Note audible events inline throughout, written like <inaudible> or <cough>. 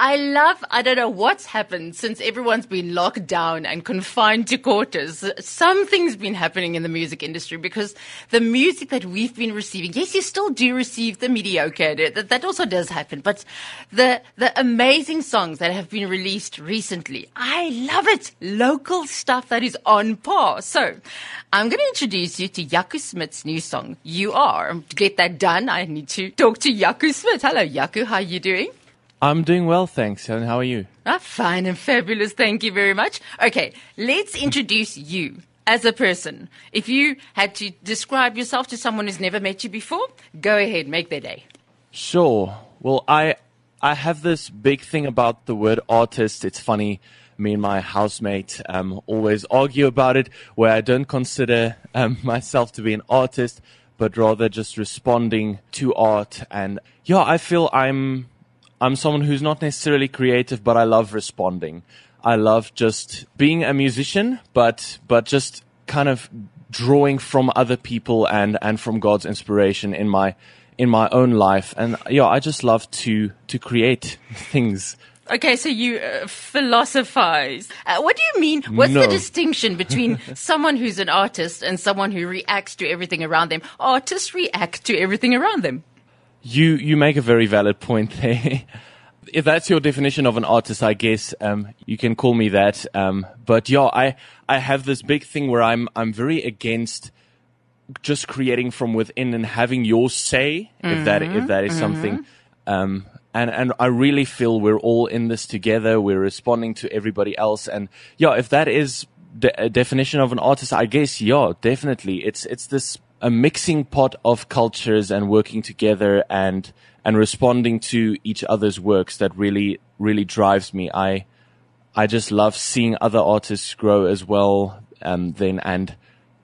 I love, I don't know what's happened since everyone's been locked down and confined to quarters. Something's been happening in the music industry because the music that we've been receiving, yes, you still do receive the mediocre. That, that also does happen. But the, the amazing songs that have been released recently, I love it. Local stuff that is on par. So I'm going to introduce you to Jaco Smit's new song, You Are. To get that done, I need to talk to Jaco Smit. Hello, Jaco. How are you doing? I'm doing well, thanks. And how are you? Ah, fine and fabulous. Thank you very much. Okay, let's introduce you as a person. If you had to describe yourself to someone who's never met you before, go ahead, make their day. Sure. Well, I I have this big thing about the word artist. It's funny. Me and my housemate um, always argue about it, where I don't consider um, <laughs> myself to be an artist, but rather just responding to art. And yeah, I feel I'm I'm someone who's not necessarily creative, but I love responding. I love just being a musician, but, but just kind of drawing from other people and, and from God's inspiration in my, in my own life. And yeah, I just love to, to create <laughs> things. Okay, so you uh, philosophize. Uh, what do you mean? What's No. the distinction between <laughs> someone who's an artist and someone who reacts to everything around them? Artists react to everything around them. You you make a very valid point there. <laughs> if that's your definition of an artist, I guess um, you can call me that. Um, but yeah, I I have this big thing where I'm I'm very against just creating from within and having your say, if that if that is something. Um, and and I really feel we're all in this together. We're responding to everybody else, and yeah, if that is the a definition of an artist, I guess yeah, definitely. It's it's this a mixing pot of cultures and working together and and responding to each other's works that really really drives me. I I just love seeing other artists grow as well. Um, then and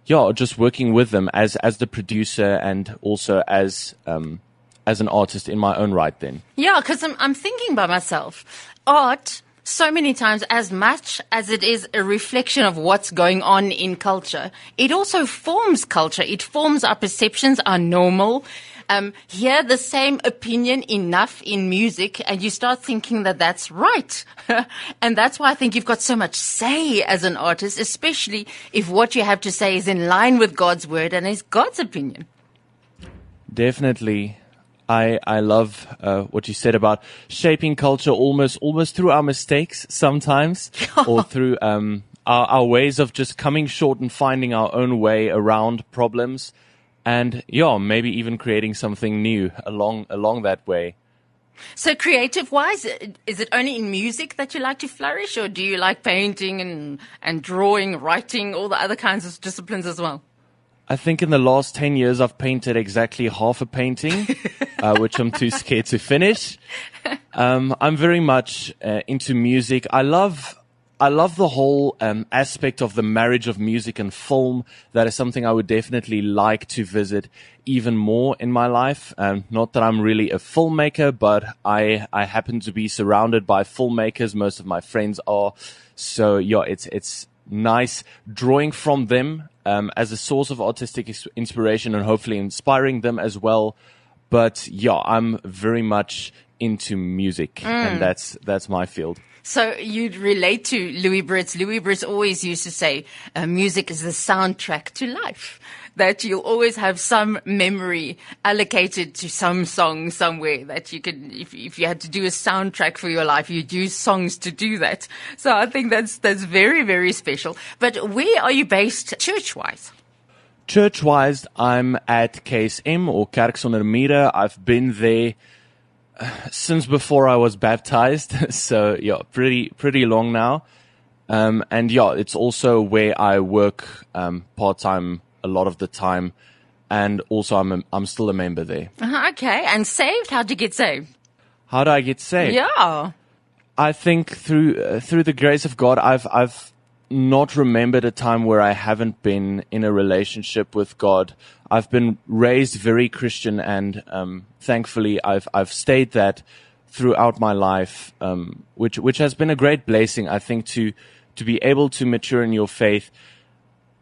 yeah, just working with them as as the producer and also as um, as an artist in my own right. Then Yeah, because I'm, I'm thinking by myself, art, so many times, as much as it is a reflection of what's going on in culture, it also forms culture. It forms our perceptions, our normal. Um, hear the same opinion enough in music and you start thinking that that's right. <laughs> and that's why I think you've got so much say as an artist, especially if what you have to say is in line with God's word and is God's opinion. definitely. I I love uh, what you said about shaping culture almost almost through our mistakes sometimes, <laughs> or through um, our, our ways of just coming short and finding our own way around problems, and yeah, maybe even creating something new along along that way. So creative wise, is it only in music that you like to flourish or do you like painting and, and drawing, writing, all the other kinds of disciplines as well? I think in the last 10 years, I've painted exactly half a painting, <laughs> uh, which I'm too scared to finish. Um, I'm very much uh, into music. I love, I love the whole um, aspect of the marriage of music and film. That is something I would definitely like to visit even more in my life. Um, not that I'm really a filmmaker, but I, I happen to be surrounded by filmmakers. Most of my friends are. So yeah, it's, it's, nice drawing from them um, as a source of artistic inspiration and hopefully inspiring them as well. But yeah, I'm very much into music, and that's that's my field. So you'd relate to Louis Brittz. Louis Brittz always used to say, uh, music is the soundtrack to life. That you'll always have some memory allocated to some song somewhere that you can, if, if you had to do a soundtrack for your life, you'd use songs to do that. So I think that's, that's very, very special. But where are you based church-wise? Church-wise, I'm at KSM or Kerk Mure. I've been there since before I was baptized, <laughs> so yeah, pretty pretty long now. Um, and yeah, it's also where I work um, part time a lot of the time, and also I'm a, I'm still a member there. Uh-huh, okay. And saved? How'd you get saved? How do I get saved? Yeah. I think through uh, through the grace of God, I've I've not remembered a time where I haven't been in a relationship with God. I've been raised very Christian, and um, thankfully, I've I've stayed that throughout my life, um, which which has been a great blessing. I think to to be able to mature in your faith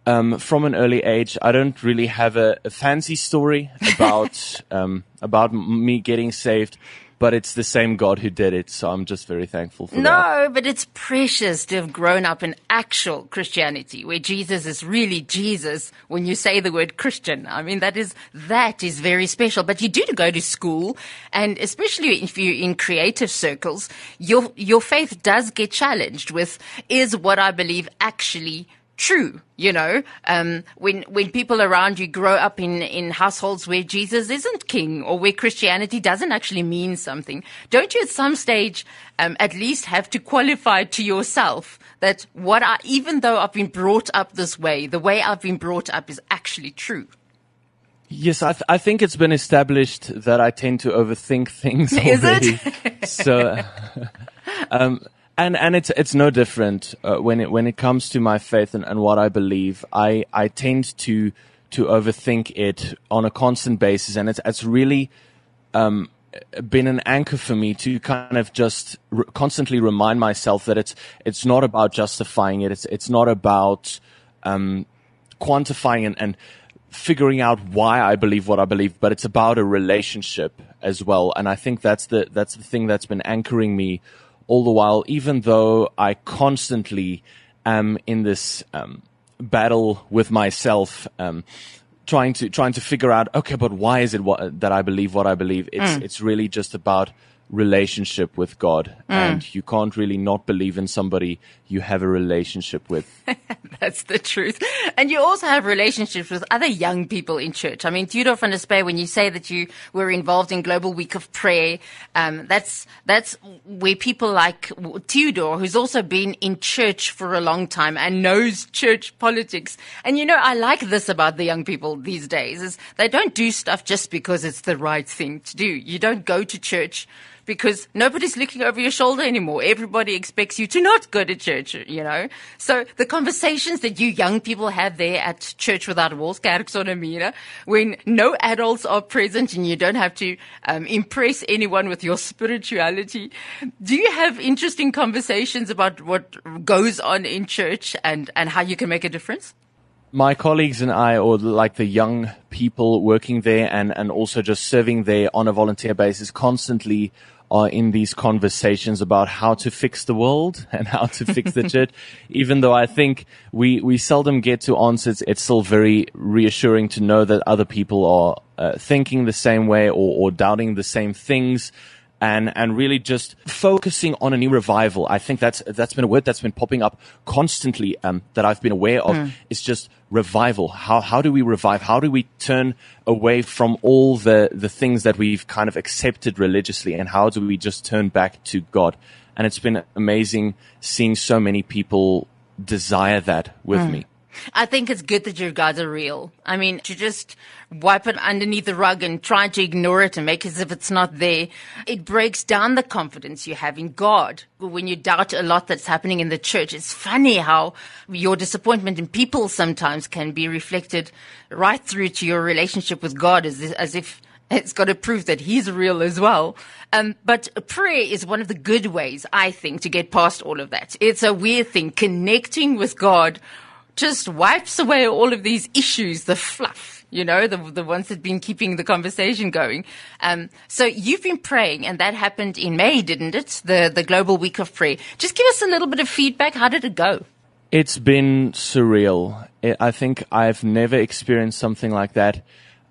um, from an early age. I don't really have a, a fancy story about <laughs> um, about me getting saved, but it's the same God who did it. So I'm just very thankful for no, that. No, but it's precious to have grown up in actual Christianity where Jesus is really Jesus when you say the word Christian. I mean, that is, that is very special. But you do go to school and especially if you're in creative circles, your, your faith does get challenged with, is what I believe actually true. You know, um, when when people around you grow up in in households where Jesus isn't king or where Christianity doesn't actually mean something, don't you at some stage um, at least have to qualify to yourself that what I, even though I've been brought up this way, the way I've been brought up is actually true. Yes, I, th- I think it's been established that I tend to overthink <laughs> things. Is already. it? so, <laughs> um, and and it's it's no different uh, when it when it comes to my faith and, and what I believe. I I tend to to overthink it on a constant basis, and it's it's really um, been an anchor for me to kind of just re- constantly remind myself that it's it's not about justifying it. It's it's not about um, quantifying and, and figuring out why I believe what I believe, but it's about a relationship as well. And I think that's the that's the thing that's been anchoring me all the while, even though I constantly am in this um, battle with myself, um, trying to trying to figure out, okay, but why is it what, that I believe what I believe? It's Mm. it's really just about relationship with God, Mm. and you can't really not believe in somebody you have a relationship with. <laughs> That's the truth. And you also have relationships with other young people in church. I mean, Theodore van der Spey, when you say that you were involved in Global Week of Prayer, um, that's, that's where people like Theodore, who's also been in church for a long time and knows church politics. And you know, I like this about the young people these days is they don't do stuff just because it's the right thing to do. You don't go to church because nobody's looking over your shoulder anymore. Everybody expects you to not go to church, you know. So the conversations that you young people have there at Church Without Walls, Kerk Sonder Mure, when no adults are present and you don't have to um, impress anyone with your spirituality, do you have interesting conversations about what goes on in church and, and how you can make a difference? my colleagues and I, or like the young people working there and, and also just serving there on a volunteer basis constantly are in these conversations about how to fix the world <laughs> and how to fix the church. <laughs> Even though I think we, we seldom get to answers, it's still very reassuring to know that other people are uh, thinking the same way or, or doubting the same things and and really just focusing on a new revival. I think that's that's been a word that's been popping up constantly um, that I've been aware of. Is just revival. How how do we revive? How do we turn away from all the the things that we've kind of accepted religiously, and how do we just turn back to God? And it's been amazing seeing so many people desire that with me. I think it's good that your guys are real. I mean, to just wipe it underneath the rug and try to ignore it and make as if it's not there, it breaks down the confidence you have in God. When you doubt a lot that's happening in the church, it's funny how your disappointment in people sometimes can be reflected right through to your relationship with God as, as if it's got to prove that he's real as well. Um, but prayer is one of the good ways, I think, to get past all of that. It's a weird thing. Connecting with God just wipes away all of these issues, the fluff, you know, the, the ones that have been keeping the conversation going. Um, so you've been praying and that happened in May, didn't it? The, the global week of prayer. Just give us a little bit of feedback. How did it go? It's been surreal. I think I've never experienced something like that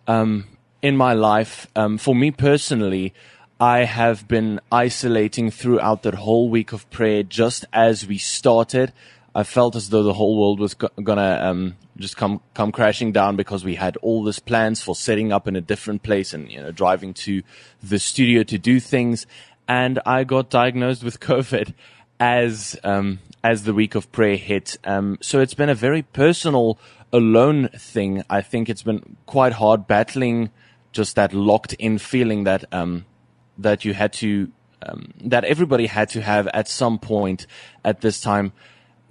um, in my life. Um, for me personally, I have been isolating throughout that whole week of prayer just as we started. I felt as though the whole world was go- gonna um, just come come crashing down because we had all these plans for setting up in a different place and you know driving to the studio to do things. And I got diagnosed with <laughs> COVID as um, as the week of prayer hit. Um, so it's been a very personal, alone thing. I think it's been quite hard battling just that locked in feeling that um, that you had to um, that everybody had to have at some point at this time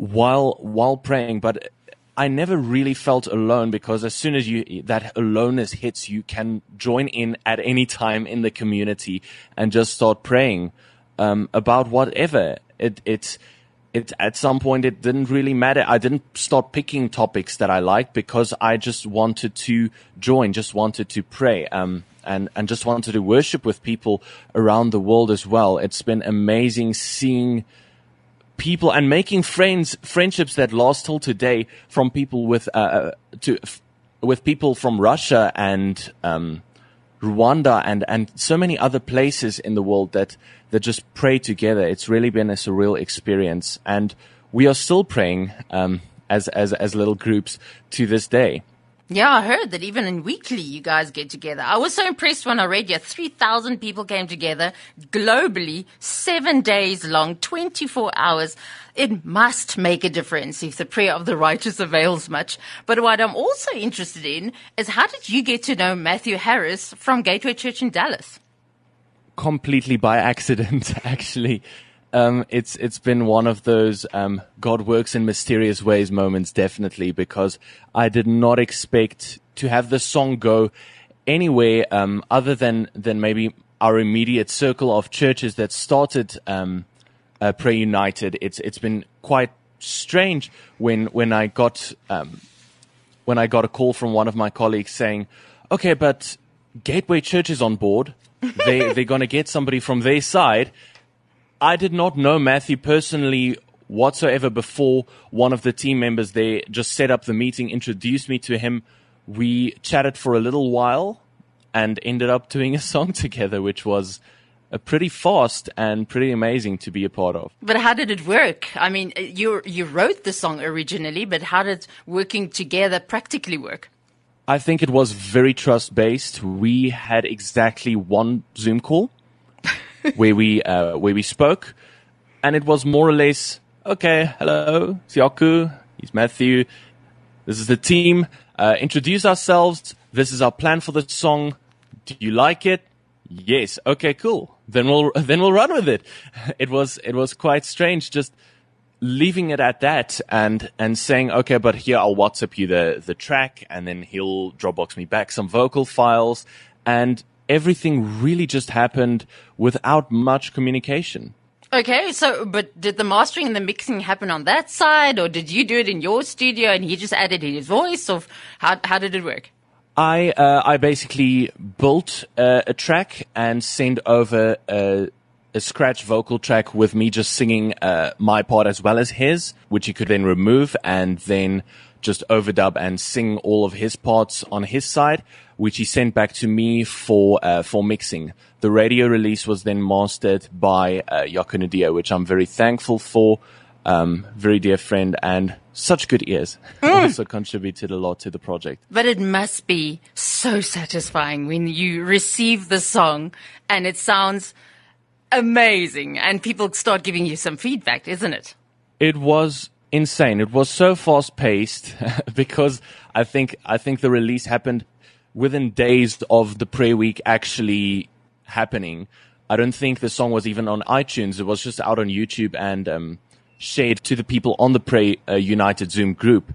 while while praying. But I never really felt alone because as soon as you that aloneness hits, you can join in at any time in the community and just start praying um, about whatever. It it's it at some point it didn't really matter. I didn't start picking topics that I liked because I just wanted to join, just wanted to pray. Um, and, and just wanted to worship with people around the world as well. It's been amazing seeing people and making friends, friendships that last till today from people with, uh, uh to, f- with people from Russia and, um, Rwanda and, and so many other places in the world that, that just pray together. It's really been a surreal experience. And we are still praying, um, as, as, as little groups to this day. Yeah, I heard that even in weekly you guys get together. I was so impressed when I read you. 3,000 people came together globally, seven days long, 24 hours. It must make a difference if the prayer of the righteous avails much. But what I'm also interested in is how did you get to know Matthew Harris from Gateway Church in Dallas? Completely by accident, <laughs> actually. Um, it's it's been one of those um, God works in mysterious ways moments, definitely, because I did not expect to have the song go anywhere um, other than than maybe our immediate circle of churches that started um, uh, Pray United. It's it's been quite strange when when I got um, when I got a call from one of my colleagues saying, "Okay, but Gateway Church is on board." they <laughs> they're going to get somebody from their side I did not know Matthew personally whatsoever before one of the team members there just set up the meeting, introduced me to him. We chatted for a little while and ended up doing a song <laughs> together, which was a pretty fast and pretty amazing to be a part of. But how did it work? I mean, you you wrote the song originally, but how did working together practically work? I think it was very trust based. We had exactly one Zoom call <laughs> where we uh, where we spoke, and it was more or less okay. Hello, Siaku. He's Matthew. This is the team. Uh, introduce ourselves. This is our plan for the song. Do you like it? Yes. Okay. Cool. Then we'll <laughs> then we'll run with it. <laughs> It was it was quite strange just leaving it at that and and saying okay but here I'll WhatsApp you the the track and then he'll Dropbox me back some vocal files and everything really just happened without much communication. Okay, so but did the mastering and the mixing happen on that side, or did you do it in your studio and he just added his voice, or how how did it work? I uh, I basically built uh, a track and sent over a, a, scratch vocal track with me just singing uh, my part as well as his, which he could then remove and then just overdub and sing all of his parts on his side which he sent back to me for uh, for mixing. The radio release was then mastered by uh, Nadia, which I'm very thankful for. Um, very dear friend and such good ears. Mm. also contributed a lot to the project. But it must be so satisfying when you receive the song and it sounds amazing and people start giving you some feedback, isn't it? It was insane. It was so fast paced <laughs> because I think I think the release happened within days of the prayer week actually happening. I don't think the song was even on iTunes. It was just out on YouTube and um, shared to the people on the Pray uh, United Zoom group.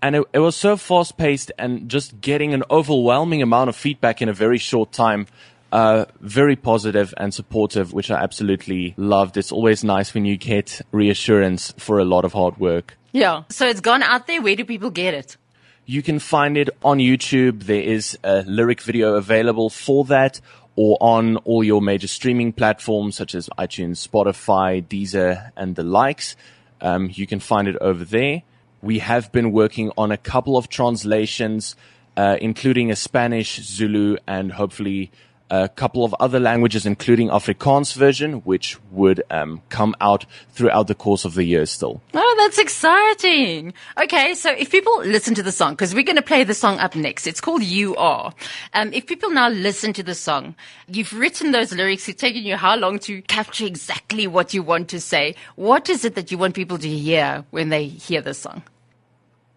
And it, it was so fast paced and just getting an overwhelming amount of feedback in a very short time. Uh, very positive and supportive, which I absolutely loved. It's always nice when you get reassurance for a lot of hard work. Yeah. So it's gone out there. Where do people get it? You can find it on YouTube. There is a lyric video available for that or on all your major streaming platforms such as iTunes, Spotify, Deezer, and the likes. Um, you can find it over there. We have been working on a couple of translations, uh, including a Spanish, Zulu, and hopefully a couple of other languages, including Afrikaans version, which would um, come out throughout the course of the year still. Oh, that's exciting. Okay, so if people listen to the song, because we're going to play the song up next, it's called You Are. Um, if people now listen to the song, you've written those lyrics, it's taken you how long to capture exactly what you want to say? What is it that you want people to hear when they hear the song?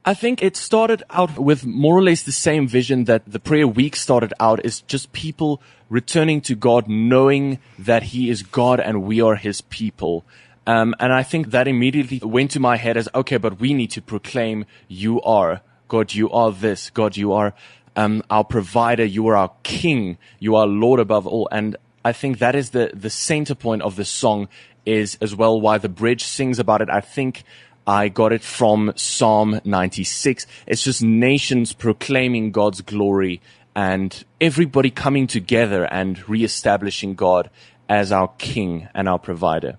I think it started out with more or less the same vision that the prayer week started out is just people returning to God, knowing that He is God and we are His people. Um, and I think that immediately went to my head as, okay, but we need to proclaim you are God, you are this, God, you are um, our provider, you are our king, you are Lord above all. And I think that is the, the center point of the song is as well why the bridge sings about it. I think I got it from Psalm 96. It's just nations proclaiming God's glory and everybody coming together and reestablishing God as our king and our provider.